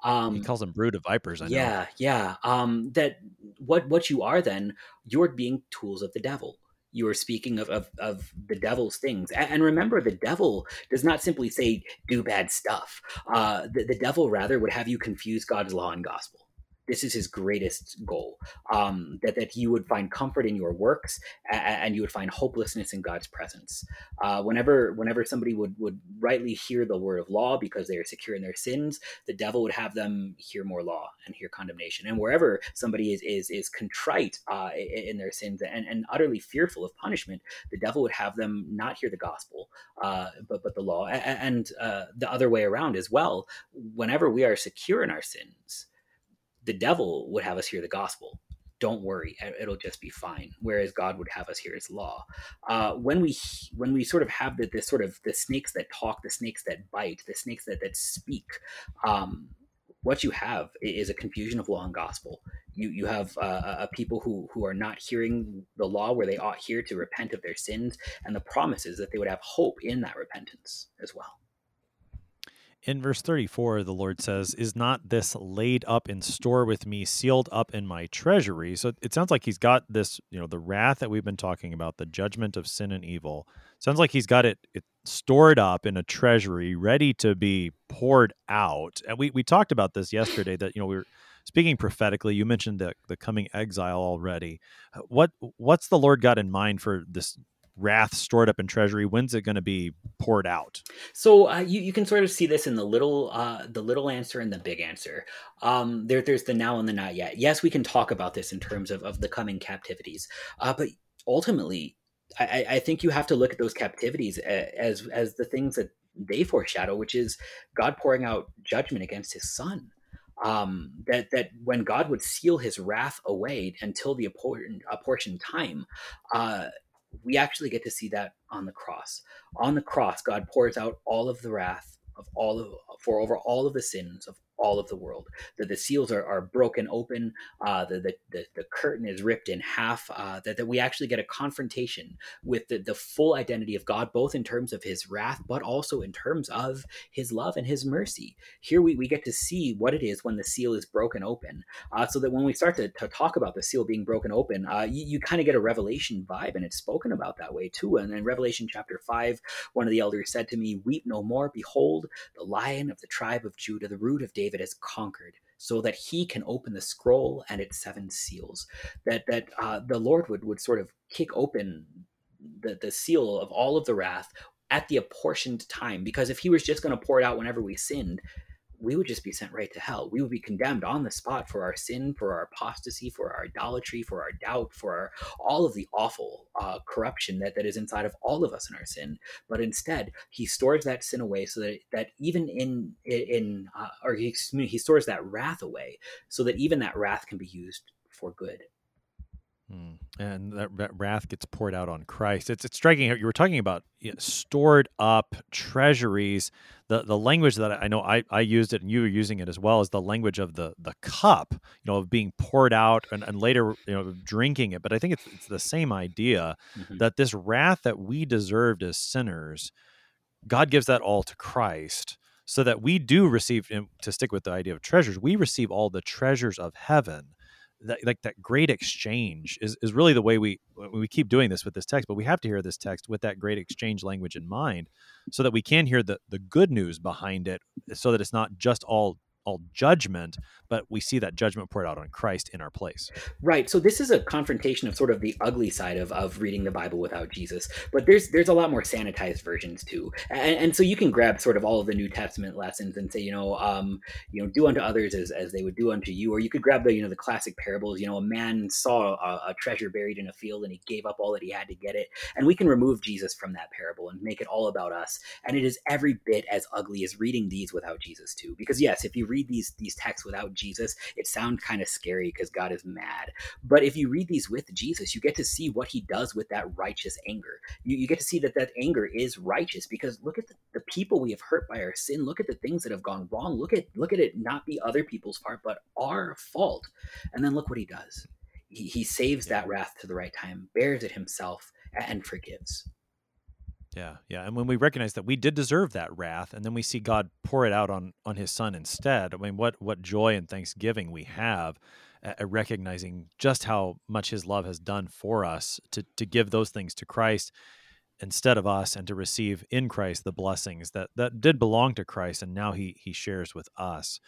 Um, he calls them brood of vipers. I yeah, know. yeah. Um, that what what you are then? You're being tools of the devil. you are speaking of, of, of the devil's things. And, remember, the devil does not simply say, do bad stuff. Uh, the, the devil rather would have you confuse God's law and gospel this is his greatest goal um, that, that you would find comfort in your works and you would find hopelessness in god's presence. Uh, whenever whenever somebody would would rightly hear the word of law because they are secure in their sins the devil would have them hear more law and hear condemnation. And wherever somebody is is, is contrite uh, in their sins and, and utterly fearful of punishment the devil would have them not hear the gospel uh, but but the law. And uh, the other way around as well. Whenever we are secure in our sins the devil would have us hear the gospel. Don't worry it'll just be fine whereas god would have us hear his law. Uh, when we when we sort of have the, this sort of the snakes that talk the snakes that bite the snakes that that speak um, what you have is a confusion of law and gospel. You you have uh, a people who who are not hearing the law where they ought here to repent of their sins and the promises that they would have hope in that repentance as well in verse 34 the lord says is not this laid up in store with me sealed up in my treasury? So it sounds like he's got this you know the wrath that we've been talking about the judgment of sin and evil. Sounds like he's got it, it stored up in a treasury ready to be poured out. And we, we talked about this yesterday that you know we were speaking prophetically. You mentioned the, the coming exile already. What what's the lord got in mind for this wrath stored up in treasury when's it going to be poured out? So uh, you, you can sort of see this in the little uh, the little answer and the big answer. Um, there, there's the now and the not yet. Yes we can talk about this in terms of, of the coming captivities. Uh, but ultimately I, I think you have to look at those captivities as as the things that they foreshadow which is god pouring out judgment against his son. Um, that that when God would seal His wrath away until the apportioned, apportioned time, uh, we actually get to see that on the cross. On the cross, God pours out all of the wrath of all of for over all of the sins of all of the world. That the seals are, are broken open, uh, the, the, the, the, curtain is ripped in half, uh, that, that we actually get a confrontation with the, the full identity of God, both in terms of his wrath, but also in terms of his love and his mercy. Here we, we get to see what it is when the seal is broken open, uh, so that when we start to, to talk about the seal being broken open, uh, you, you kind of get a revelation vibe, and it's spoken about that way too. And in Revelation chapter 5, one of the elders said to me, Weep no more, behold, the lion of the tribe of Judah, the root of David David has conquered so that he can open the scroll and its seven seals. That that uh, the Lord would would sort of kick open the the seal of all of the wrath at the apportioned time. Because if he was just going to pour it out whenever we sinned, we would just be sent right to hell. We would be condemned on the spot for our sin, for our apostasy, for our idolatry, for our doubt, for our, all of the awful uh, corruption that, that is inside of all of us in our sin. But instead, he stores that sin away so that, that even in, in uh, or he, he stores that wrath away so that even that wrath can be used for good. Hmm. And that, that, wrath gets poured out on Christ. It's, it's striking. You were talking about you know, stored up treasuries. The the language that I know I, I used it and you were using it as well is the language of the the cup, you know, of being poured out and, and later, you know, drinking it. But I think it's, it's the same idea mm-hmm. that this wrath that we deserved as sinners, God gives that all to Christ so that we do receive, to stick with the idea of treasures, we receive all the treasures of heaven that like that great exchange is, is really the way we we keep doing this with this text but we have to hear this text with that great exchange language in mind so that we can hear the the good news behind it so that it's not just all all judgment, but we see that judgment poured out on Christ in our place. Right. So this is a confrontation of sort of the ugly side of, of reading the Bible without Jesus. But there's there's a lot more sanitized versions too. And, and so you can grab sort of all of the New Testament lessons and say, you know, um, you know, do unto others as, as they would do unto you. Or you could grab the, you know, the classic parables, you know, a man saw a, a treasure buried in a field and he gave up all that he had to get it. And we can remove Jesus from that parable and make it all about us. And it is every bit as ugly as reading these without Jesus too. Because yes, if you read these these texts without Jesus, it sounds kind of scary because God is mad. But if you read these with Jesus, you get to see what he does with that righteous anger. You, you get to see that that anger is righteous because look at the, the people we have hurt by our sin. Look at the things that have gone wrong. Look at look at it not be other people's fault, but our fault. And then look what he does. He, he saves that wrath to the right time, bears it himself, and forgives. Yeah, yeah. And when we recognize that we did deserve that wrath, and then we see God pour it out on on His Son instead, I mean, what what joy and thanksgiving we have uh, recognizing just how much his love has done for us to to give those things to Christ instead of us and to receive in Christ the blessings that that did belong to Christ and now he he shares with us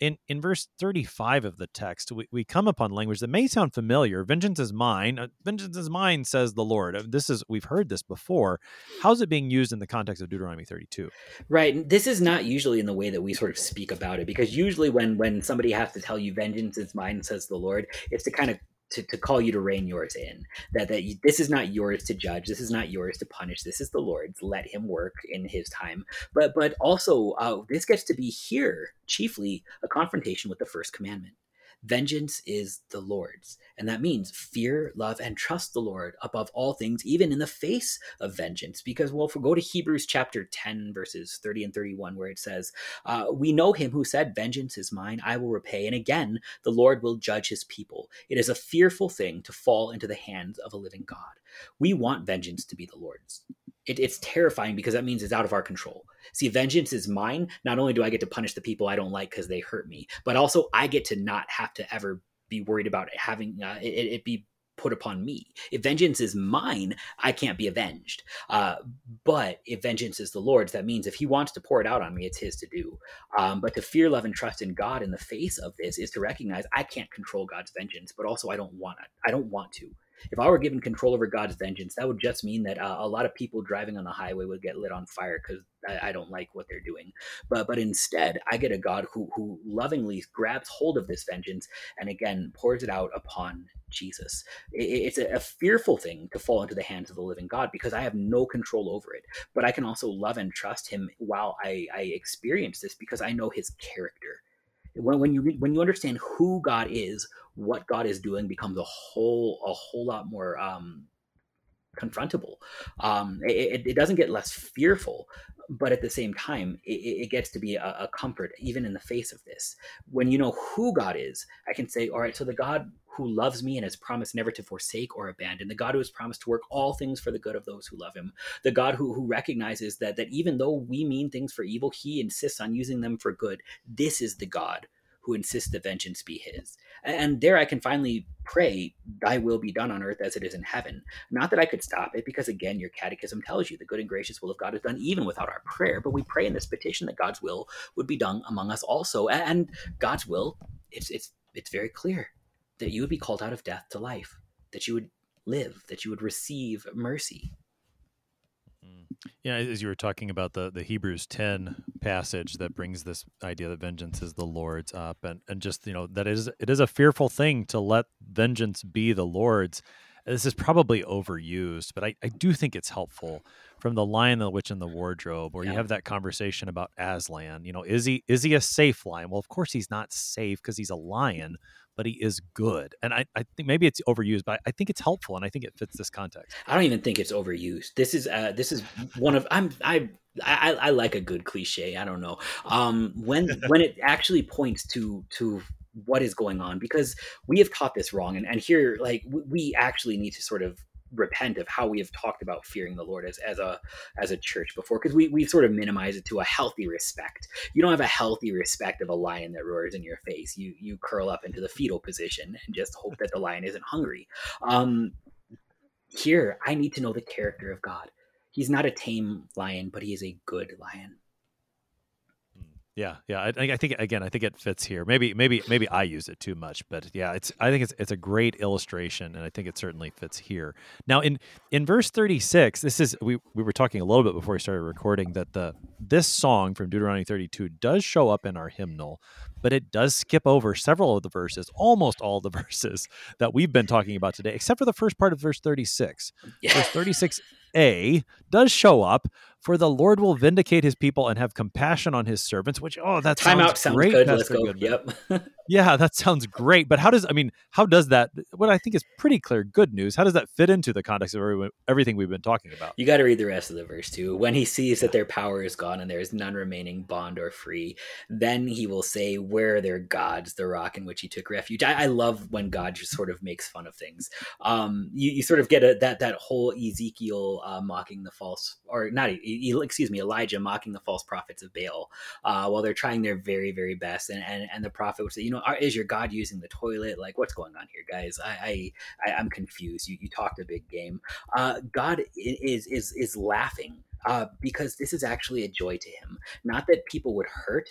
in in verse 35 of the text we, we come upon language that may sound familiar. Vengeance is mine. Uh, vengeance is mine says the lord. Uh, this is we've heard this before. How's it being used in the context of deuteronomy 32 right this is not usually in the way that we sort of speak about it because usually when when somebody has to tell you vengeance is mine says the lord it's to kind of to, to call you to rein yours in that that you, this is not yours to judge this is not yours to punish this is the lord's let him work in his time. But but also uh, this gets to be here chiefly a confrontation with the first commandment Vengeance is the Lord's. And that means fear, love, and trust the Lord above all things, even in the face of vengeance. Because, well, if we go to Hebrews chapter 10, verses 30 and 31, where it says, uh, We know him who said, Vengeance is mine, I will repay. And again, the Lord will judge his people. It is a fearful thing to fall into the hands of a living God. We want vengeance to be the Lord's it, it's terrifying because that means it's out of our control. See, vengeance is mine. Not only do I get to punish the people I don't like because they hurt me, but also I get to not have to ever be worried about having uh, it, it, be put upon me. If vengeance is mine, I can't be avenged. Uh, but if vengeance is the Lord's, that means if He wants to pour it out on me, it's His to do. Um, but to fear, love, and trust in God in the face of this is to recognize I can't control God's vengeance, but also I don't want it. I don't want to. If I were given control over God's vengeance, that would just mean that uh, a lot of people driving on the highway would get lit on fire because I, I, don't like what they're doing. But but instead, I get a God who who lovingly grabs hold of this vengeance and again pours it out upon Jesus. It, it's a, a fearful thing to fall into the hands of the living God because I have no control over it. But I can also love and trust Him while I, I experience this because I know His character when, when you when you understand who God is, what God is doing becomes a whole a whole lot more um, confrontable. Um, it, it, doesn't get less fearful, but at the same time, it, it gets to be a, a, comfort even in the face of this. When you know who God is, I can say, all right, so the God who loves me and has promised never to forsake or abandon, the God who has promised to work all things for the good of those who love him, the God who, who recognizes that, that even though we mean things for evil, he insists on using them for good. This is the God who insists the vengeance be his. And there I can finally pray, Thy will be done on earth as it is in heaven. Not that I could stop it, because again, your catechism tells you the good and gracious will of God is done even without our prayer. But we pray in this petition that God's will would be done among us also. And God's will, it's it's it's very clear that you would be called out of death to life, that you would live, that you would receive mercy. Yeah, as you were talking about the the Hebrews 10 passage that brings this idea that vengeance is the Lord's up and and just, you know, that is it is a fearful thing to let vengeance be the Lord's. This is probably overused, but I, I do think it's helpful from the lion, the witch, and the wardrobe, where yeah. you have that conversation about Aslan. You know, is he is he a safe lion? Well, of course he's not safe because he's a lion, but he is good. And I, I think maybe it's overused, but I think it's helpful and I think it fits this context. I don't even think it's overused. This is uh, this is one of I'm I I, I like a good cliche. I don't know um, when *laughs* when it actually points to to what is going on because we have taught this wrong and, and here like we actually need to sort of repent of how we have talked about fearing the Lord as, as a as a church before because we, we sort of minimize it to a healthy respect. You don't have a healthy respect of a lion that roars in your face. You you curl up into the fetal position and just hope that the lion isn't hungry. Um, here, I need to know the character of God. He's not a tame lion, but he is a good lion. Yeah, yeah. I, I, think again, I think it fits here. Maybe, maybe, maybe I use it too much, but yeah, it's. I think it's it's a great illustration, and I think it certainly fits here. Now, in in verse thirty six, this is we we were talking a little bit before we started recording that the this song from Deuteronomy thirty two does show up in our hymnal, but it does skip over several of the verses, almost all the *laughs* verses that we've been talking about today, except for the first part of verse thirty six. Yeah. Verse thirty six a does show up, for the Lord will vindicate his people and have compassion on his servants, which, oh, that Time sounds, sounds great. good. Let's go. Yep. *laughs* yeah, that sounds great. But how does, I mean, how does that, what I think is pretty clear good news, how does that fit into the context of everything we've been talking about? You got to read the rest of the verse too. When he sees that their power is gone and there is none remaining bond or free, then he will say, Where are their gods, the rock in which he took refuge? I, I love when God just sort of makes fun of things. Um, you, you sort of get a, that, that whole Ezekiel uh, mocking the false, or not excuse me, Elijah mocking the false prophets of Baal uh, while they're trying their very, very best. And, and, and the prophet would say, you know, is your God using the toilet? Like, what's going on here, guys? I, I, I am confused. You, you talked a big game. Uh, God is, is, is laughing uh, because this is actually a joy to him. Not that people would hurt,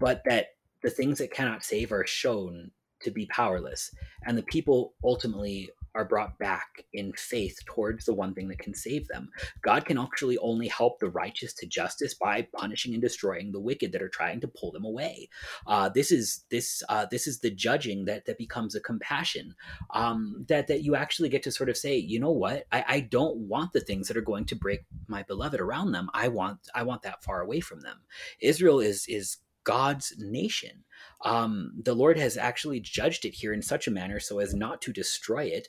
but that the things that cannot save are shown to be powerless. And the people ultimately are brought back in faith towards the one thing that can save them. God can actually only help the righteous to justice by punishing and destroying the wicked that are trying to pull them away. Uh, this is this uh, this is the judging that that becomes a compassion um, that that you actually get to sort of say, you know what, I, I don't want the things that are going to break my beloved around them. I want I want that far away from them. Israel is is God's nation. Um, the Lord has actually judged it here in such a manner so as not to destroy it,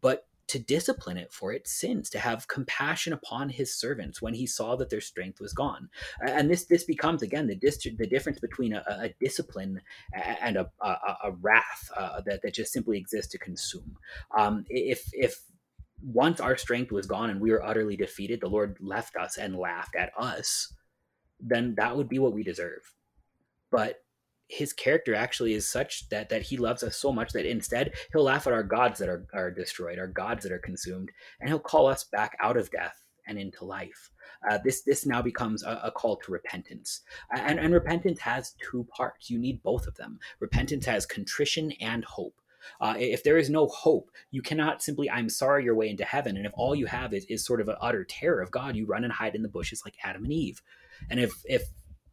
but to discipline it for its sins, to have compassion upon his servants when he saw that their strength was gone. And this this becomes again the the difference between a, a discipline and a, a, a wrath uh, that, that just simply exists to consume. Um, if if once our strength was gone and we were utterly defeated, the Lord left us and laughed at us, then that would be what we deserve but his character actually is such that that he loves us so much that instead he'll laugh at our gods that are, are destroyed, our gods that are consumed, and he'll call us back out of death and into life. Uh, this this now becomes a, a call to repentance, and, and repentance has two parts. You need both of them. Repentance has contrition and hope. Uh, if there is no hope, you cannot simply "I'm sorry" your way into heaven. And if all you have is, is sort of an utter terror of God, you run and hide in the bushes like Adam and Eve. And if if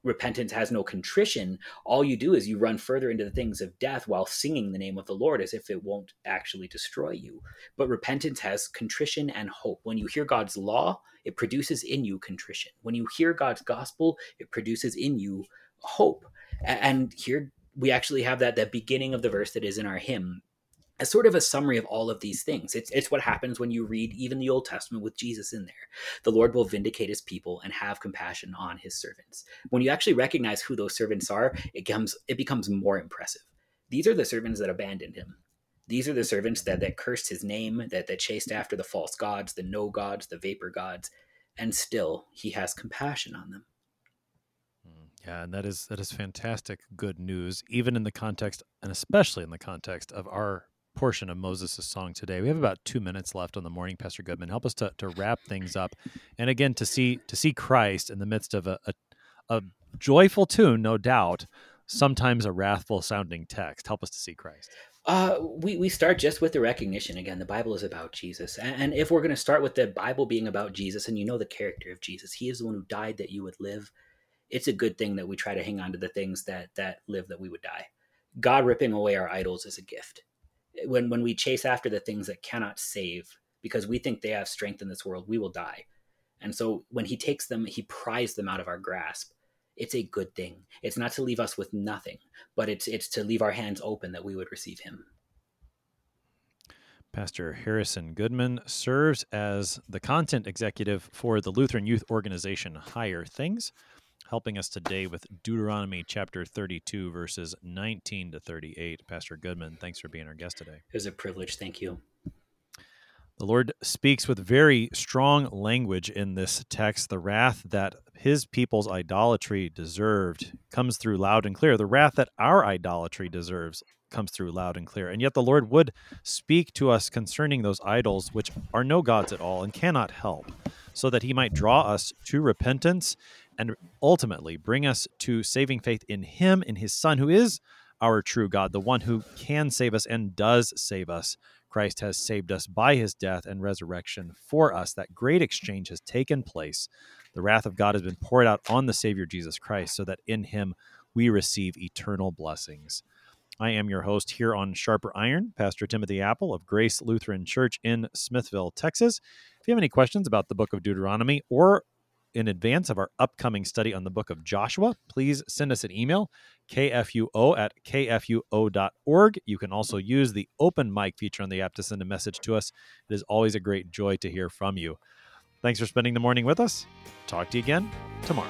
repentance has no contrition, all you do is you run further into the things of death while singing the name of the Lord as if it won't actually destroy you. But repentance has contrition and hope. When you hear God's law, it produces in you contrition. When you hear God's gospel, it produces in you hope. And here we actually have that that beginning of the verse that is in our hymn as sort of a summary of all of these things. It's, it's what happens when you read even the Old Testament with Jesus in there. The Lord will vindicate his people and have compassion on his servants. When you actually recognize who those servants are, it becomes, it becomes more impressive. These are the servants that abandoned him. These are the servants that, that cursed his name, that, that chased after the false gods, the no gods, the vapor gods, and still he has compassion on them. Hmm, yeah, and that is that is fantastic good news, even in the context, and especially in the context of our portion of Moses' song today. We have about two minutes left on the morning, Pastor Goodman. Help us to, to wrap things up, and again to see to see Christ in the midst of a, a, a joyful tune, no doubt. Sometimes a wrathful sounding text. Help us to see Christ. Uh, we, we start just with the recognition again. The Bible is about Jesus, and, and if we're going to start with the Bible being about Jesus, and you know the character of Jesus, He is the one who died that you would live. It's a good thing that we try to hang on to the things that that live that we would die. God ripping away our idols is a gift when when we chase after the things that cannot save because we think they have strength in this world, we will die. And so when he takes them, he pries them out of our grasp. It's a good thing. It's not to leave us with nothing, but it's it's to leave our hands open that we would receive him. Pastor Harrison Goodman serves as the content executive for the Lutheran Youth Organization Higher Things helping us today with Deuteronomy chapter 32, verses 19 to 38. Pastor Goodman, thanks for being our guest today. It was a privilege. Thank you. The Lord speaks with very strong language in this text. The wrath that his people's idolatry deserved comes through loud and clear. The wrath that our idolatry deserves comes through loud and clear. And yet the Lord would speak to us concerning those idols, which are no gods at all and cannot help, so that he might draw us to repentance and ultimately bring us to saving faith in Him, in His Son, who is our true God, the one who can save us and does save us. Christ has saved us by his death and resurrection for us. That great exchange has taken place. The wrath of God has been poured out on the Savior Jesus Christ so that in him we receive eternal blessings. I am your host here on Sharper Iron, Pastor Timothy Appel of Grace Lutheran Church in Smithville, Texas. If you have any questions about the book of Deuteronomy or in advance of our upcoming study on the book of Joshua, please send us an email, kfuo at kfuo.org. You can also use the open mic feature on the app to send a message to us. It is always a great joy to hear from you. Thanks for spending the morning with us. Talk to you again tomorrow.